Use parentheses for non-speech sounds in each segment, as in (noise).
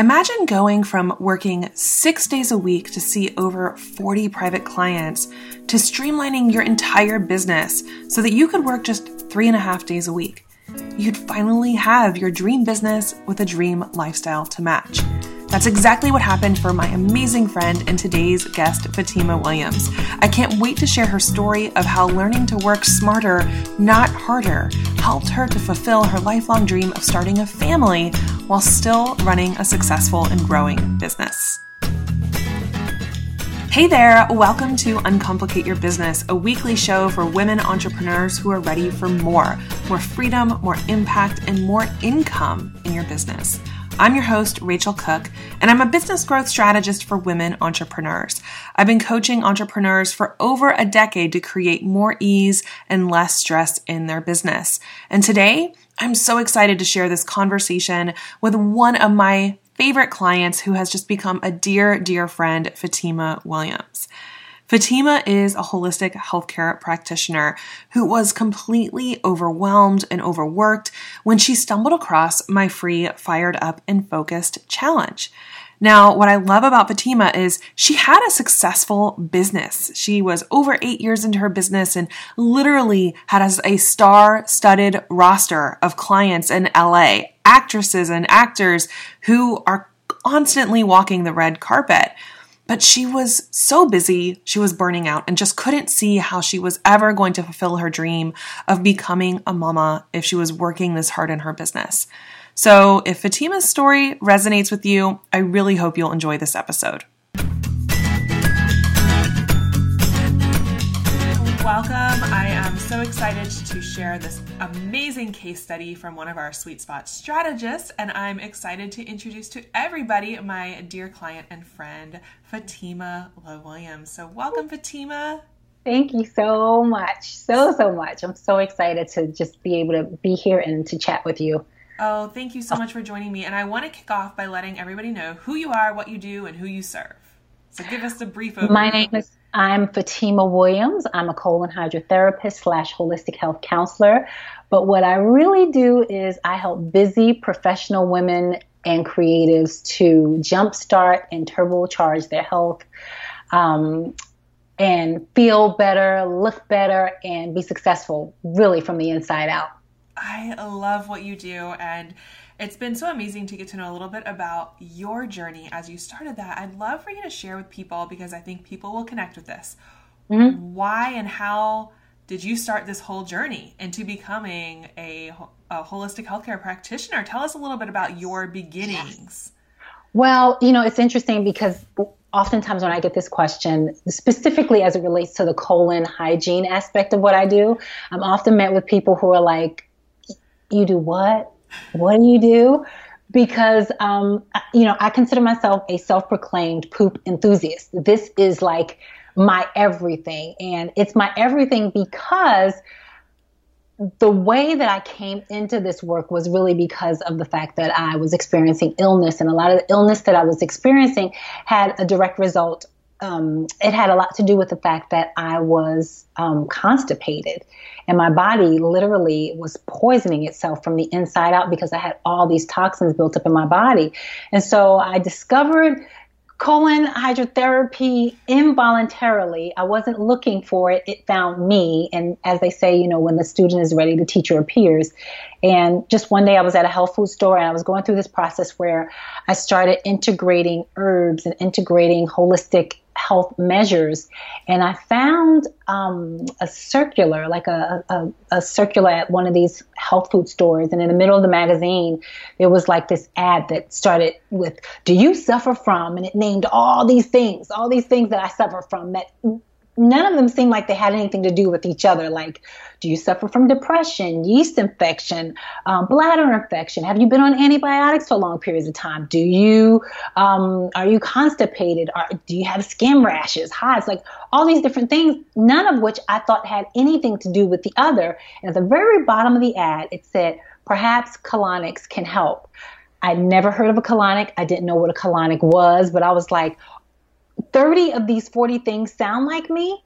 Imagine going from working six days a week to see over 40 private clients to streamlining your entire business so that you could work just three and a half days a week. You'd finally have your dream business with a dream lifestyle to match. That's exactly what happened for my amazing friend and today's guest, Fatima Williams. I can't wait to share her story of how learning to work smarter, not harder, helped her to fulfill her lifelong dream of starting a family while still running a successful and growing business. Hey there, welcome to Uncomplicate Your Business, a weekly show for women entrepreneurs who are ready for more more freedom, more impact, and more income in your business. I'm your host, Rachel Cook, and I'm a business growth strategist for women entrepreneurs. I've been coaching entrepreneurs for over a decade to create more ease and less stress in their business. And today, I'm so excited to share this conversation with one of my favorite clients who has just become a dear, dear friend, Fatima Williams. Fatima is a holistic healthcare practitioner who was completely overwhelmed and overworked when she stumbled across my free Fired Up and Focused challenge. Now, what I love about Fatima is she had a successful business. She was over eight years into her business and literally had a star studded roster of clients in LA, actresses and actors who are constantly walking the red carpet. But she was so busy, she was burning out and just couldn't see how she was ever going to fulfill her dream of becoming a mama if she was working this hard in her business. So, if Fatima's story resonates with you, I really hope you'll enjoy this episode. Welcome. I am so excited to share this amazing case study from one of our Sweet Spot strategists, and I'm excited to introduce to everybody my dear client and friend, Fatima Lowe Williams. So, welcome, Fatima. Thank you so much. So, so much. I'm so excited to just be able to be here and to chat with you. Oh, thank you so much for joining me. And I want to kick off by letting everybody know who you are, what you do, and who you serve. So, give us a brief overview. My name is I'm Fatima Williams. I'm a colon hydrotherapist slash holistic health counselor. But what I really do is I help busy professional women and creatives to jumpstart and turbocharge their health um, and feel better, look better, and be successful really from the inside out. I love what you do. And it's been so amazing to get to know a little bit about your journey as you started that. I'd love for you to share with people because I think people will connect with this. Mm-hmm. Why and how did you start this whole journey into becoming a, a holistic healthcare practitioner? Tell us a little bit about your beginnings. Well, you know, it's interesting because oftentimes when I get this question, specifically as it relates to the colon hygiene aspect of what I do, I'm often met with people who are like, You do what? What do you do? Because, um, you know, I consider myself a self proclaimed poop enthusiast. This is like my everything. And it's my everything because the way that I came into this work was really because of the fact that I was experiencing illness, and a lot of the illness that I was experiencing had a direct result um, it had a lot to do with the fact that I was um, constipated and my body literally was poisoning itself from the inside out because I had all these toxins built up in my body. And so I discovered colon hydrotherapy involuntarily. I wasn't looking for it. It found me. And as they say, you know, when the student is ready, the teacher appears. And just one day I was at a health food store and I was going through this process where I started integrating herbs and integrating holistic health measures. And I found um, a circular, like a, a, a, circular at one of these health food stores. And in the middle of the magazine, there was like this ad that started with, Do you suffer from? And it named all these things, all these things that I suffer from that none of them seemed like they had anything to do with each other. Like, do you suffer from depression, yeast infection, um, bladder infection? Have you been on antibiotics for long periods of time? Do you um, are you constipated? Are, do you have skin rashes, hives? Like all these different things, none of which I thought had anything to do with the other. And at the very bottom of the ad, it said, perhaps colonics can help. I'd never heard of a colonic. I didn't know what a colonic was, but I was like, 30 of these 40 things sound like me.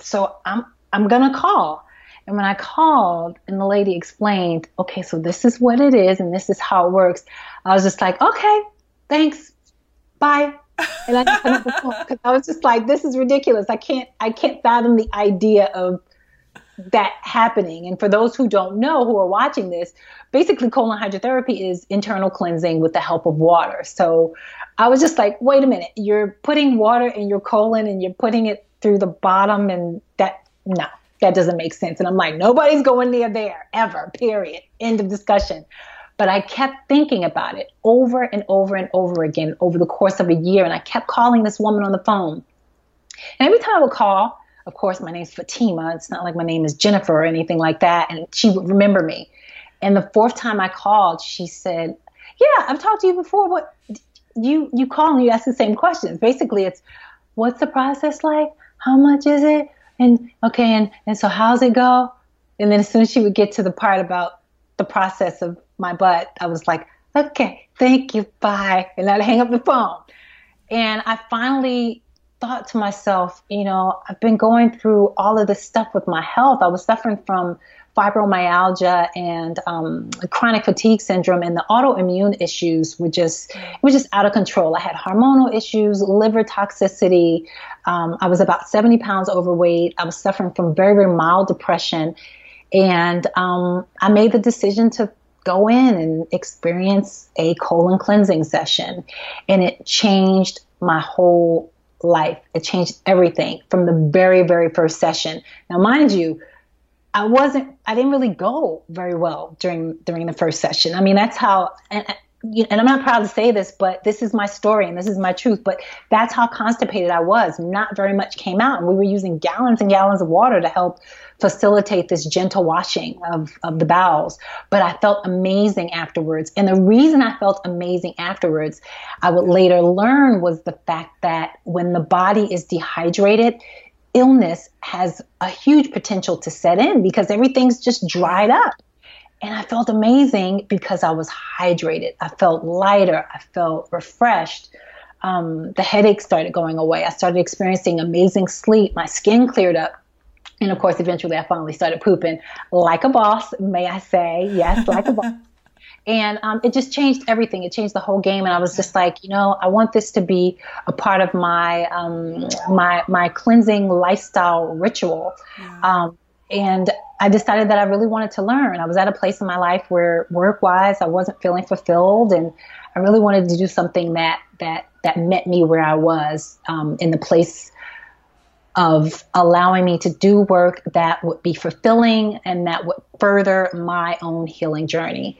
So I'm I'm going to call. And when I called and the lady explained, okay, so this is what it is and this is how it works, I was just like, okay, thanks, bye. And I because I was just like, this is ridiculous. I can't, I can't fathom the idea of that happening. And for those who don't know, who are watching this, basically colon hydrotherapy is internal cleansing with the help of water. So I was just like, wait a minute, you're putting water in your colon and you're putting it through the bottom, and that, no, that doesn't make sense. And I'm like, nobody's going near there ever, period. End of discussion. But I kept thinking about it over and over and over again over the course of a year. And I kept calling this woman on the phone. And every time I would call, of course, my name's Fatima. It's not like my name is Jennifer or anything like that. And she would remember me. And the fourth time I called, she said, Yeah, I've talked to you before. What you you call and you ask the same questions. Basically, it's what's the process like? How much is it? And okay, and, and so how's it go? And then as soon as she would get to the part about the process of my butt, I was like, okay, thank you, bye. And I'd hang up the phone. And I finally thought to myself, you know, I've been going through all of this stuff with my health. I was suffering from fibromyalgia and um, chronic fatigue syndrome and the autoimmune issues were just was just out of control. I had hormonal issues, liver toxicity. Um, I was about 70 pounds overweight. I was suffering from very very mild depression, and um, I made the decision to go in and experience a colon cleansing session, and it changed my whole life. It changed everything from the very very first session. Now, mind you I wasn't, I didn't really go very well during during the first session. I mean, that's how, and, and I'm not proud to say this, but this is my story and this is my truth. But that's how constipated I was. Not very much came out, and we were using gallons and gallons of water to help facilitate this gentle washing of, of the bowels. But I felt amazing afterwards. And the reason I felt amazing afterwards, I would later learn was the fact that when the body is dehydrated, illness has a huge potential to set in because everything's just dried up. And I felt amazing because I was hydrated. I felt lighter. I felt refreshed. Um, the headaches started going away. I started experiencing amazing sleep. My skin cleared up. And of course, eventually I finally started pooping like a boss, may I say. Yes, like a boss. (laughs) and um, it just changed everything. It changed the whole game, and I was just like, you know, I want this to be a part of my um, my my cleansing lifestyle ritual. Um, and I decided that I really wanted to learn. I was at a place in my life where work wise I wasn't feeling fulfilled, and I really wanted to do something that that that met me where I was um, in the place of allowing me to do work that would be fulfilling and that would further my own healing journey.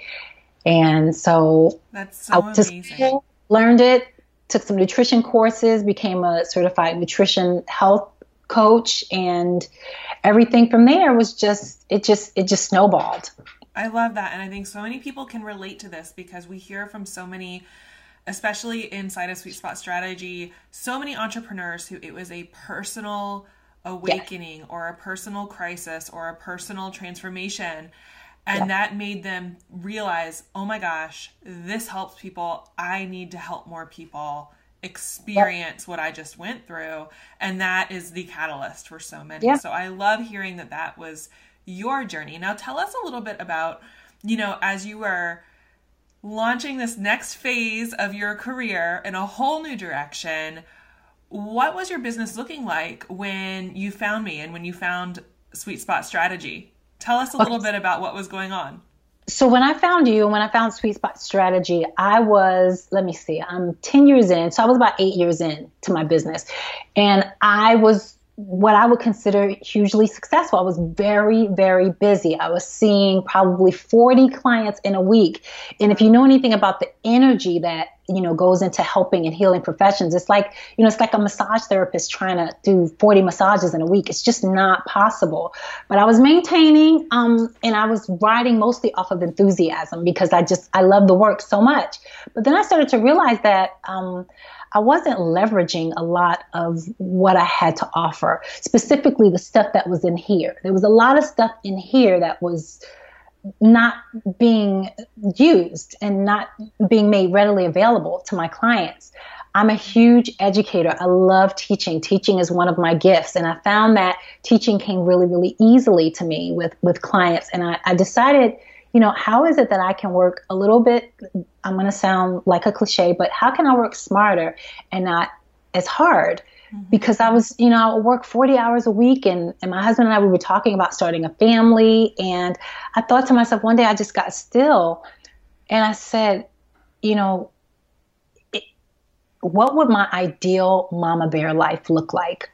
And so, that's so I amazing. learned it, took some nutrition courses, became a certified nutrition health coach, and everything from there was just it just it just snowballed. I love that, and I think so many people can relate to this because we hear from so many especially inside of Sweet Spot Strategy, so many entrepreneurs who it was a personal awakening or a personal crisis or a personal transformation and yeah. that made them realize oh my gosh this helps people. I need to help more people experience what i just went through. And that is the catalyst for so many. Yeah. so i love hearing that that was your journey. Now tell us a little bit about you know as you were launching this next phase of your career in a whole new direction what was your business looking like when you found me and when you found sweet spot strategy Tell us a little bit about what was going on. So when I found you, and when I found Sweet Spot Strategy, I was, let me see, I'm 10 years in. So I was about eight years in to my business. And I was what I would consider hugely successful. I was very, very busy. I was seeing probably 40 clients in a week. And if you know anything about the energy that, you know, goes into helping and healing professions, it's like, you know, it's like a massage therapist trying to do 40 massages in a week. It's just not possible. But I was maintaining, um, and I was riding mostly off of enthusiasm because I just, I love the work so much. But then I started to realize that, um, I wasn't leveraging a lot of what I had to offer, specifically the stuff that was in here. There was a lot of stuff in here that was not being used and not being made readily available to my clients. I'm a huge educator. I love teaching. Teaching is one of my gifts. And I found that teaching came really, really easily to me with, with clients. And I, I decided you know, how is it that I can work a little bit? I'm going to sound like a cliche, but how can I work smarter and not as hard? Mm-hmm. Because I was, you know, I would work 40 hours a week, and, and my husband and I, we were talking about starting a family. And I thought to myself, one day I just got still and I said, you know, it, what would my ideal mama bear life look like?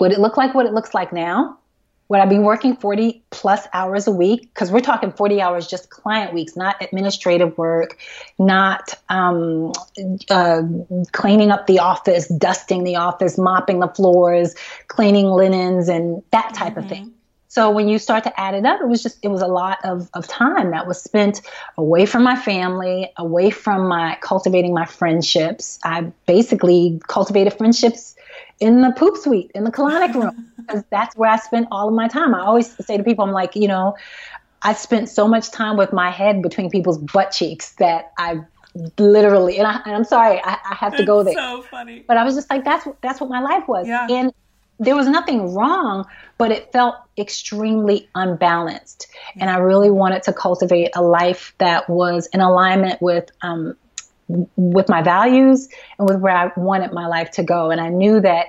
Would it look like what it looks like now? Would I be working 40 plus hours a week? Because we're talking 40 hours just client weeks, not administrative work, not um, uh, cleaning up the office, dusting the office, mopping the floors, cleaning linens, and that type mm-hmm. of thing. So when you start to add it up, it was just, it was a lot of, of time that was spent away from my family, away from my cultivating my friendships. I basically cultivated friendships in the poop suite, in the colonic room, (laughs) because that's where I spent all of my time. I always say to people, I'm like, you know, I spent so much time with my head between people's butt cheeks that I literally, and, I, am sorry, I, I, have to it's go there. So funny. But I was just like, that's that's what my life was. Yeah. And there was nothing wrong, but it felt extremely unbalanced. And I really wanted to cultivate a life that was in alignment with um, with my values and with where I wanted my life to go. And I knew that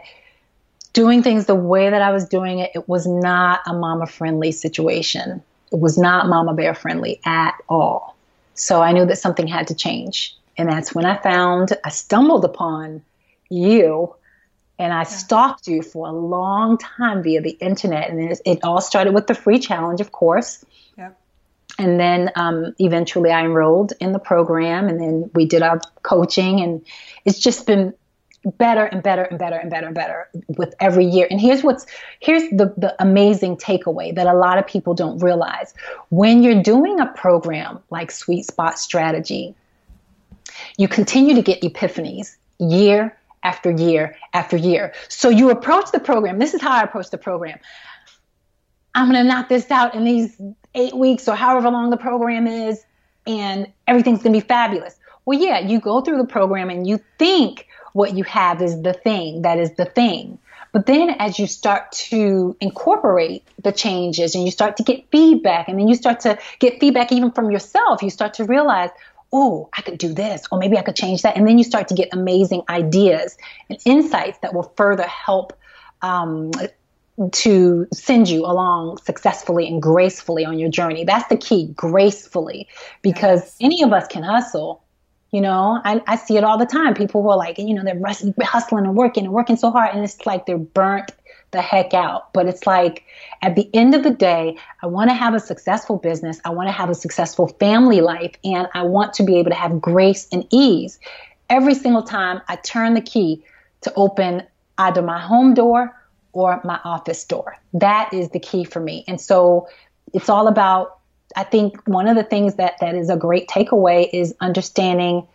doing things the way that I was doing it, it was not a mama friendly situation. It was not mama bear friendly at all. So I knew that something had to change. And that's when I found, I stumbled upon you and I stalked you for a long time via the internet. And it, it all started with the free challenge, of course. Yep. And then um, eventually I enrolled in the program, and then we did our coaching, and it's just been better and better and better and better and better with every year. And here's what's here's the, the amazing takeaway that a lot of people don't realize. When you're doing a program like Sweet Spot Strategy, you continue to get epiphanies year after year after year. So you approach the program. This is how I approach the program. I'm going to knock this out in these eight weeks or however long the program is, and everything's going to be fabulous. Well, yeah, you go through the program and you think what you have is the thing that is the thing. But then as you start to incorporate the changes and you start to get feedback, and then you start to get feedback even from yourself, you start to realize, oh, I could do this, or maybe I could change that. And then you start to get amazing ideas and insights that will further help um, to send you along successfully and gracefully on your journey. That's the key, gracefully, because yes. any of us can hustle. You know, I, I see it all the time. People who are like, you know, they're hustling and working and working so hard, and it's like they're burnt the heck out. But it's like at the end of the day, I want to have a successful business. I want to have a successful family life and I want to be able to have grace and ease. Every single time I turn the key to open either my home door or my office door. That is the key for me. And so it's all about, I think one of the things that, that is a great takeaway is understanding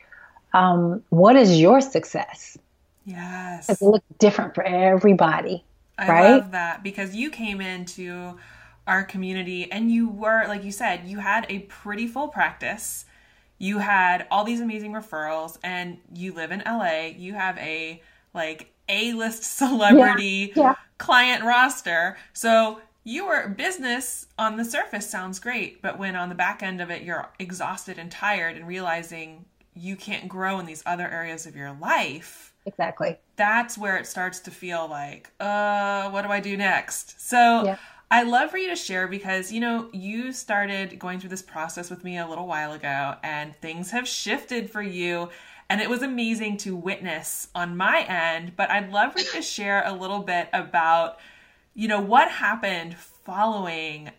um, what is your success? Yes. It looks different for everybody. I right? love that because you came into our community and you were, like you said, you had a pretty full practice. You had all these amazing referrals and you live in LA. You have a like A-list (laughs) celebrity yeah, yeah. client roster. So your business on the surface sounds great, but when on the back end of it you're exhausted and tired and realizing you can't grow in these other areas of your life, Exactly. That's where it starts to feel like, uh, what do I do next? So yeah. I love for you to share because, you know, you started going through this process with me a little while ago and things have shifted for you. And it was amazing to witness on my end. But I'd love for you to share a little bit about, you know, what happened following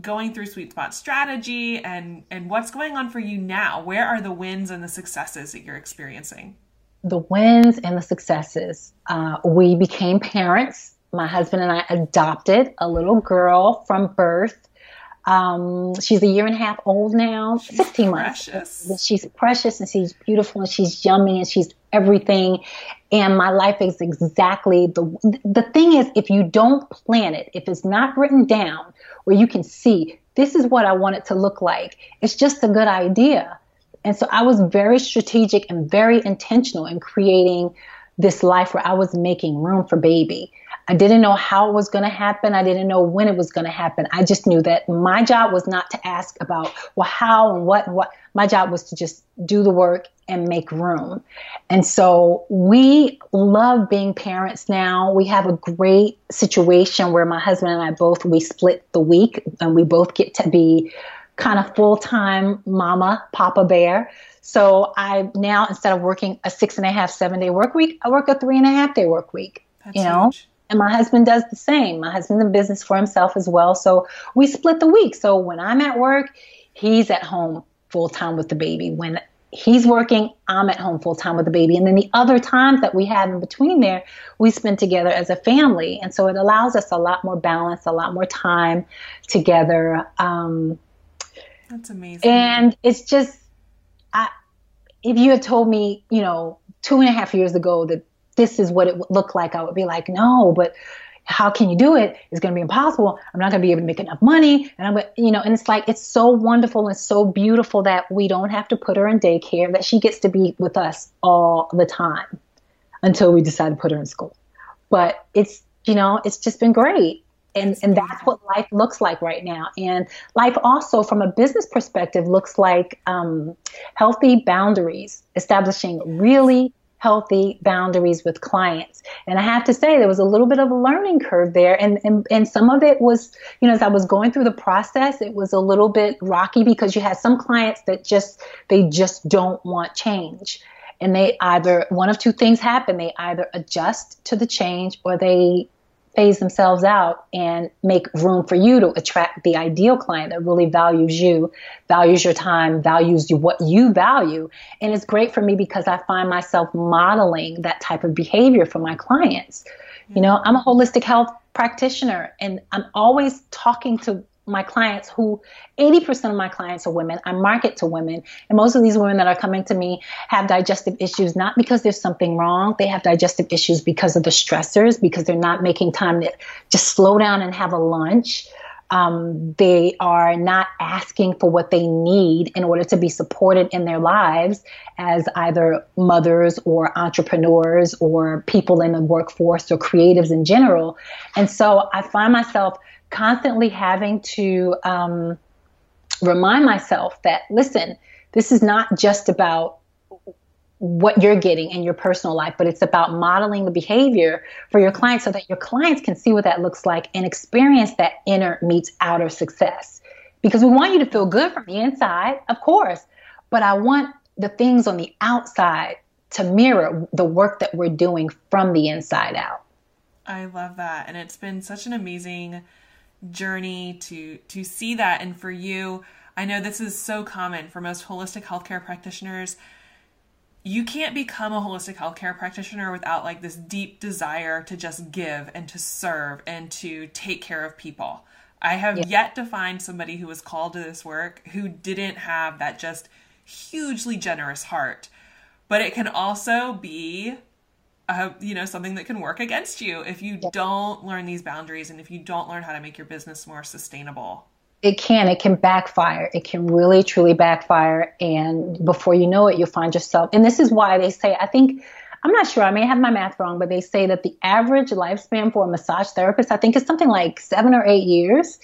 going through sweet spot strategy and and what's going on for you now where are the wins and the successes that you're experiencing the wins and the successes. Uh, we became parents. My husband and I adopted a little girl from birth. Um, she's a year and a half old now, she's 16 precious. months. She's precious and she's beautiful and she's yummy and she's everything. And my life is exactly the, the thing is, if you don't plan it, if it's not written down where you can see, this is what I want it to look like, it's just a good idea. And so I was very strategic and very intentional in creating this life where I was making room for baby. I didn't know how it was going to happen. I didn't know when it was going to happen. I just knew that my job was not to ask about, well, how and what and what. My job was to just do the work and make room. And so we love being parents now. We have a great situation where my husband and I both, we split the week and we both get to be kind of full time mama, papa bear. So I now, instead of working a six and a half, seven day work week, I work a three and a half day work week. That's you know, huge. And my husband does the same. My husband's in business for himself as well. So we split the week. So when I'm at work, he's at home full time with the baby. When he's working, I'm at home full time with the baby. And then the other times that we have in between there, we spend together as a family. And so it allows us a lot more balance, a lot more time together. Um, That's amazing. And it's just, I, if you had told me, you know, two and a half years ago that this is what it would look like, I would be like, no, but how can you do it? It's going to be impossible. I'm not going to be able to make enough money. And I'm, you know, and it's like, it's so wonderful and so beautiful that we don't have to put her in daycare, that she gets to be with us all the time until we decide to put her in school. But it's, you know, it's just been great. And, and that's what life looks like right now. And life also, from a business perspective, looks like um, healthy boundaries, establishing really healthy boundaries with clients. And I have to say, there was a little bit of a learning curve there. And, and, and some of it was, you know, as I was going through the process, it was a little bit rocky because you had some clients that just, they just don't want change. And they either, one of two things happen. They either adjust to the change or they phase themselves out and make room for you to attract the ideal client that really values you, values your time, values you, what you value. And it's great for me because I find myself modeling that type of behavior for my clients. You know, I'm a holistic health practitioner and I'm always talking to my clients who 80% of my clients are women. I market to women. And most of these women that are coming to me have digestive issues, not because there's something wrong. They have digestive issues because of the stressors, because they're not making time to just slow down and have a lunch. Um, they are not asking for what they need in order to be supported in their lives as either mothers or entrepreneurs or people in the workforce or creatives in general. And so I find myself constantly having to um, remind myself that, listen, this is not just about what you're getting in your personal life, but it's about modeling the behavior for your clients so that your clients can see what that looks like and experience that inner meets outer success. Because we want you to feel good from the inside, of course, but I want the things on the outside to mirror the work that we're doing from the inside out. I love that. And it's been such an amazing journey to to see that. And for you i know this is so common for most holistic healthcare practitioners. You can't become a holistic healthcare practitioner without like this deep desire to just give and to serve and to take care of people. I have yeah. yet to find somebody who was called to this work who didn't have that just hugely generous heart. But it can also be uh, you know something that can work against you if you yeah. don't learn these boundaries and if you don't learn how to make your business more sustainable. It can it can backfire. It can really truly backfire. And before you know it you'll find yourself and this is why they say i think i'm not sure i may have my math wrong but they say that the average lifespan for a massage therapist i think is something like seven or eight years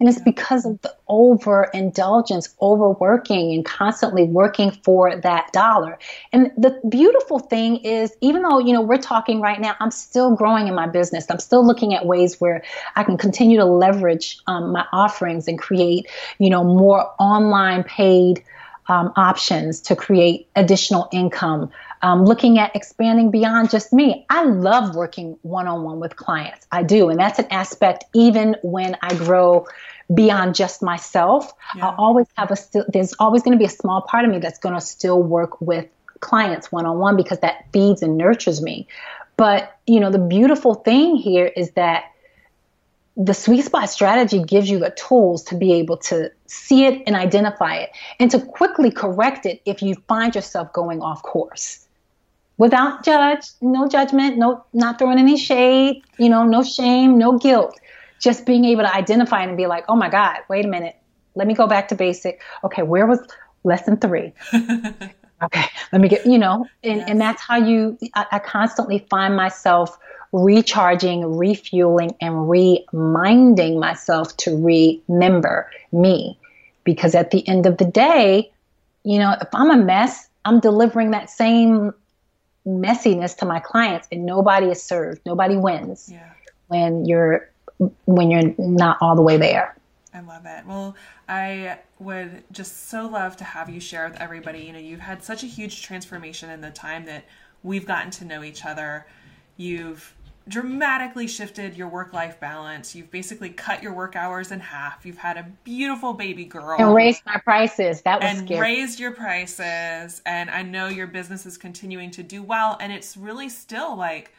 and it's because of the overindulgence, overworking, and constantly working for that dollar. And the beautiful thing is, even though, you know, we're talking right now, I'm still growing in my business. I'm still looking at ways where I can continue to leverage um, my offerings and create, you know, more online paid um, options to create additional income. Um, looking at expanding beyond just me. I love working one on one with clients. I do. And that's an aspect even when I grow beyond just myself. Yeah. I'll always have a still, there's always going to be a small part of me that's going to still work with clients one on one because that feeds and nurtures me. But, you know, the beautiful thing here is that the sweet spot strategy gives you the tools to be able to see it and identify it and to quickly correct it if you find yourself going off course without judge no judgment no not throwing any shade you know no shame no guilt just being able to identify and be like oh my god wait a minute let me go back to basic okay where was lesson three (laughs) okay, let me get, you know, and, yes. and that's how you, I, I constantly find myself recharging, refueling, and reminding myself to remember me. Because at the end of the day, you know, if I'm a mess, I'm delivering that same messiness to my clients and nobody is served. Nobody wins yeah. when you're when you're not all the way there. I love it. Well, I would just so love to have you share with everybody. You know, you've had such a huge transformation in the time that we've gotten to know each other. You've dramatically shifted your work life balance. You've basically cut your work hours in half. You've had a beautiful baby girl. And raised my prices. That was and scary. raised your prices. And I know your business is continuing to do well. And it's really still like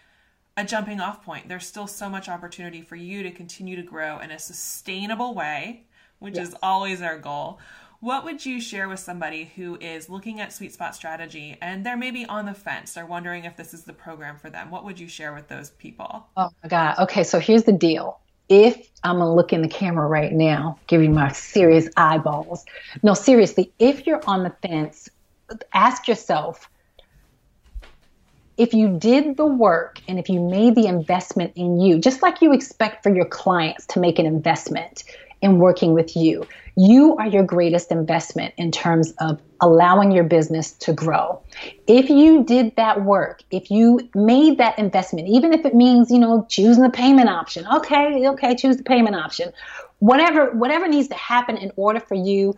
a jumping off point. There's still so much opportunity for you to continue to grow in a sustainable way, which yes. is always our goal. What would you share with somebody who is looking at sweet spot strategy and they're maybe on the fence? They're wondering if this is the program for them. What would you share with those people? Oh my God. Okay, so here's the deal. If I'm gonna look in the camera right now, give you my serious eyeballs. No, seriously, if you're on the fence, ask yourself if you did the work and if you made the investment in you, just like you expect for your clients to make an investment in working with you, you are your greatest investment in terms of allowing your business to grow. If you did that work, if you made that investment, even if it means, you know, choosing the payment option, okay, okay, choose the payment option. Whatever, whatever needs to happen in order for you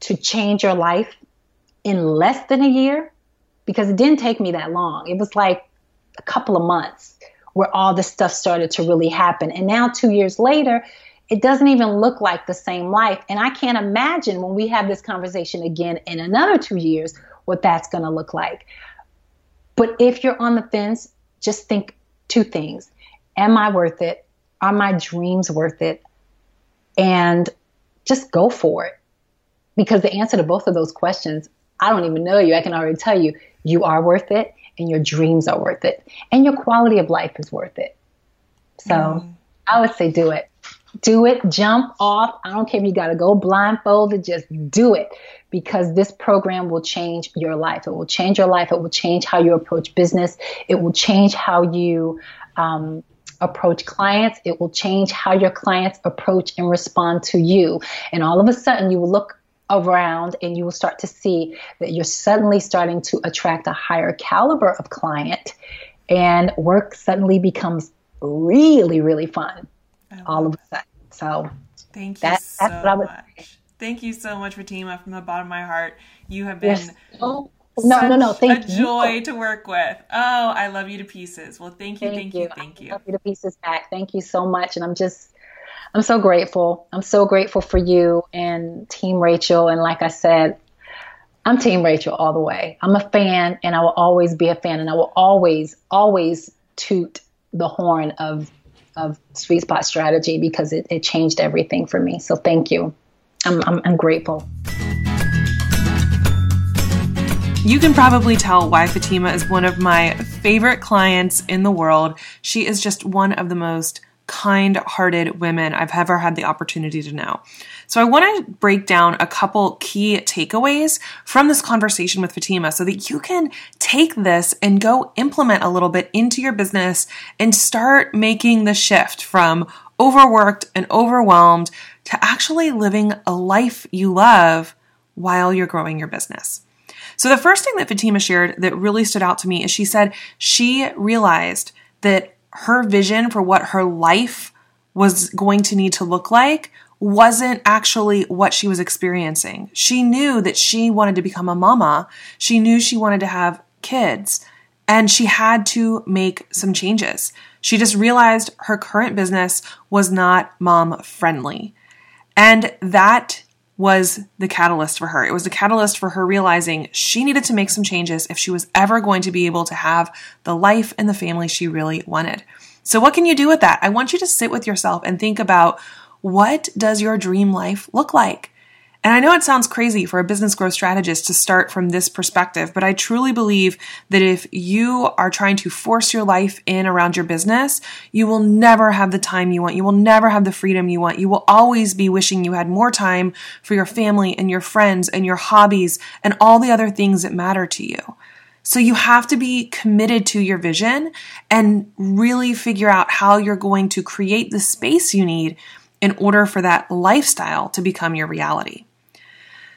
to change your life in less than a year, because it didn't take me that long. It was like a couple of months where all this stuff started to really happen. And now, two years later, it doesn't even look like the same life. And I can't imagine when we have this conversation again in another two years what that's going to look like. But if you're on the fence, just think two things Am I worth it? Are my dreams worth it? And just go for it. Because the answer to both of those questions, I don't even know you. I can already tell you you are worth it and your dreams are worth it and your quality of life is worth it. So mm. I would say do it. Do it, jump off. I don't care if you got to go blindfolded, just do it because this program will change your life. It will change your life. It will change how you approach business. It will change how you um, approach clients. It will change how your clients approach and respond to you. And all of a sudden, you will look around and you will start to see that you're suddenly starting to attract a higher caliber of client and work suddenly becomes really really fun all of a sudden so thank you that, so much say. thank you so much fatima from the bottom of my heart you have been so, no no no thank a you. joy to work with oh i love you to pieces well thank you thank, thank you, you thank you I love you to pieces back thank you so much and i'm just I'm so grateful. I'm so grateful for you and Team Rachel. And like I said, I'm Team Rachel all the way. I'm a fan and I will always be a fan and I will always, always toot the horn of of Sweet Spot Strategy because it, it changed everything for me. So thank you. I'm, I'm, I'm grateful. You can probably tell why Fatima is one of my favorite clients in the world. She is just one of the most kind hearted women I've ever had the opportunity to know. So I want to break down a couple key takeaways from this conversation with Fatima so that you can take this and go implement a little bit into your business and start making the shift from overworked and overwhelmed to actually living a life you love while you're growing your business. So the first thing that Fatima shared that really stood out to me is she said she realized that her vision for what her life was going to need to look like wasn't actually what she was experiencing. She knew that she wanted to become a mama. She knew she wanted to have kids and she had to make some changes. She just realized her current business was not mom friendly. And that was the catalyst for her. It was the catalyst for her realizing she needed to make some changes if she was ever going to be able to have the life and the family she really wanted. So what can you do with that? I want you to sit with yourself and think about what does your dream life look like? And I know it sounds crazy for a business growth strategist to start from this perspective, but I truly believe that if you are trying to force your life in around your business, you will never have the time you want. You will never have the freedom you want. You will always be wishing you had more time for your family and your friends and your hobbies and all the other things that matter to you. So you have to be committed to your vision and really figure out how you're going to create the space you need in order for that lifestyle to become your reality.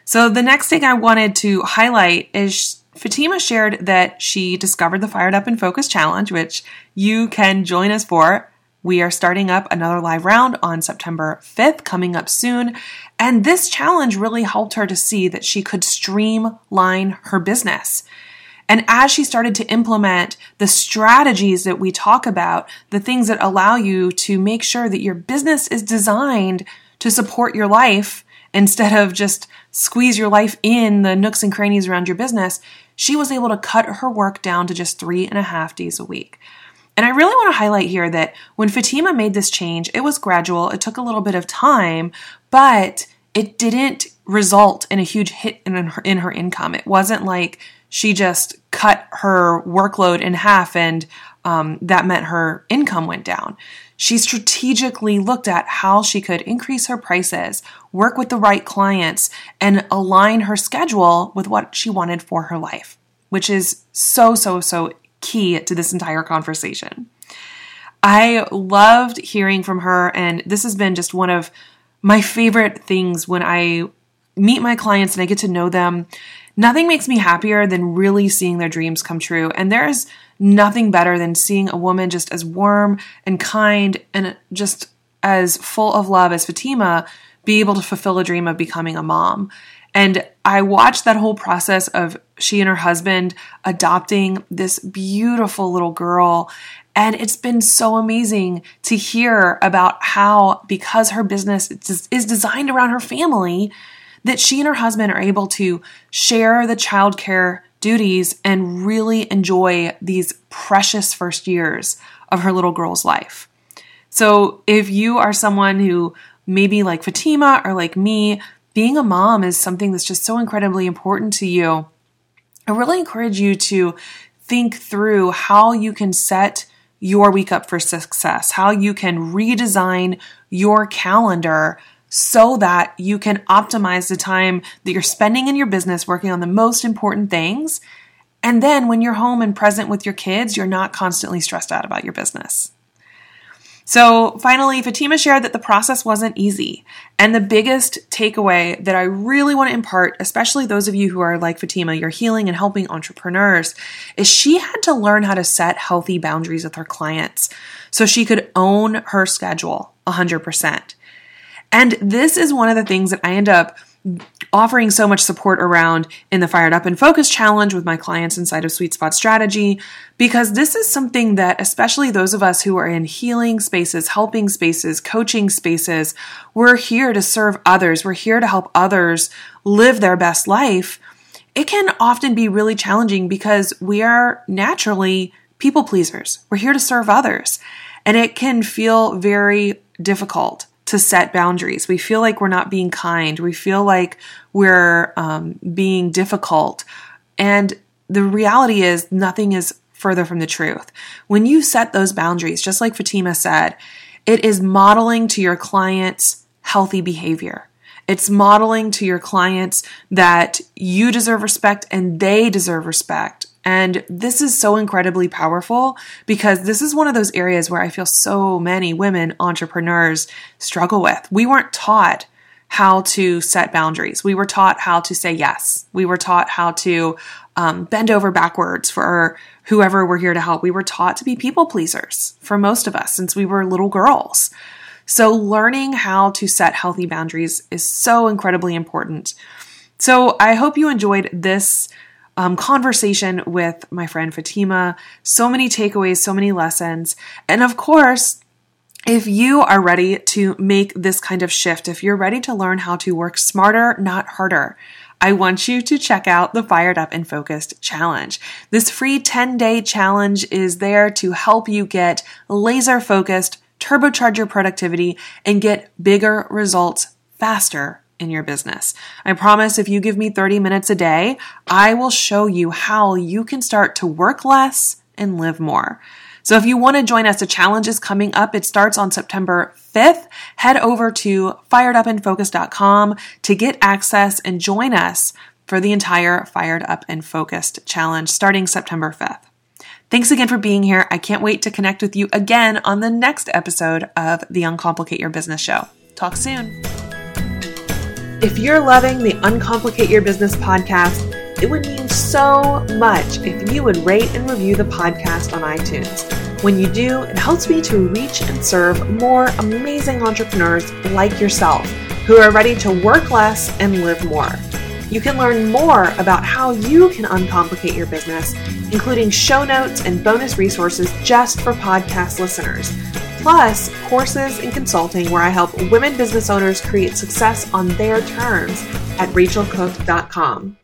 So the next thing I wanted to highlight is Fatima shared that she discovered the Fired Up and Focus Challenge, which you can join us for. We are starting up another live round on September 5th, coming up soon. And this challenge really helped her to see that she could streamline her business. And as she started to implement the strategies that we talk about, the things that allow you to make sure that your business is designed to support your life instead of just squeeze your life in the nooks and crannies around your business, she was able to cut her work down to just three and a half days a week. And I really want to highlight here that when Fatima made this change, it was gradual, it took a little bit of time, but it didn't result in a huge hit in her, in her income. It wasn't like she just cut her workload in half and um, that meant her income went down. She strategically looked at how she could increase her prices, work with the right clients, and align her schedule with what she wanted for her life, which is so, so, so key to this entire conversation. I loved hearing from her, and this has been just one of my favorite things when I meet my clients and I get to know them. Nothing makes me happier than really seeing their dreams come true. And there's nothing better than seeing a woman just as warm and kind and just as full of love as Fatima be able to fulfill a dream of becoming a mom. And I watched that whole process of she and her husband adopting this beautiful little girl. And it's been so amazing to hear about how, because her business is designed around her family, that she and her husband are able to share the childcare duties and really enjoy these precious first years of her little girl's life. So, if you are someone who maybe like Fatima or like me, being a mom is something that's just so incredibly important to you, I really encourage you to think through how you can set your week up for success, how you can redesign your calendar so that you can optimize the time that you're spending in your business working on the most important things. And then when you're home and present with your kids, you're not constantly stressed out about your business. So finally, Fatima shared that the process wasn't easy. And the biggest takeaway that I really want to impart, especially those of you who are like Fatima, you're healing and helping entrepreneurs, is she had to learn how to set healthy boundaries with her clients so she could own her schedule 100%. And this is one of the things that I end up offering so much support around in the Fired Up and Focus Challenge with my clients inside of Sweet Spot Strategy, because this is something that, especially those of us who are in healing spaces, helping spaces, coaching spaces, we're here to serve others. We're here to help others live their best life. It can often be really challenging because we are naturally people pleasers. We're here to serve others. And it can feel very difficult to set boundaries. We feel like we're not being kind. We feel like we're um, being difficult. And the reality is, nothing is further from the truth. When you set those boundaries, just like Fatima said, it is modeling to your clients healthy behavior. It's modeling to your clients that you deserve respect and they deserve respect. And this is so incredibly powerful because this is one of those areas where I feel so many women entrepreneurs struggle with. We weren't taught how to set boundaries. We were taught how to say yes. We were taught how to um, bend over backwards for whoever we're here to help. We were taught to be people pleasers for most of us since we were little girls. So, learning how to set healthy boundaries is so incredibly important. So, I hope you enjoyed this um, conversation with my friend Fatima. So many takeaways, so many lessons. And of course, if you are ready to make this kind of shift, if you're ready to learn how to work smarter, not harder, I want you to check out the Fired Up and Focused Challenge. This free 10 day challenge is there to help you get laser focused, turbocharge your productivity, and get bigger results faster in your business. I promise if you give me 30 minutes a day, I will show you how you can start to work less and live more. So if you want to join us, the challenge is coming up. It starts on September 5th. Head over to firedupandfocused.com to get access and join us for the entire Fired Up and Focused challenge starting September 5th. Thanks again for being here. I can't wait to connect with you again on the next episode of the Uncomplicate Your Business Show. Talk soon. If you're loving the Uncomplicate Your Business podcast, it would mean so much if you would rate and review the podcast on iTunes. When you do, it helps me to reach and serve more amazing entrepreneurs like yourself who are ready to work less and live more. You can learn more about how you can uncomplicate your business, including show notes and bonus resources just for podcast listeners, plus courses and consulting where I help women business owners create success on their terms at rachelcook.com.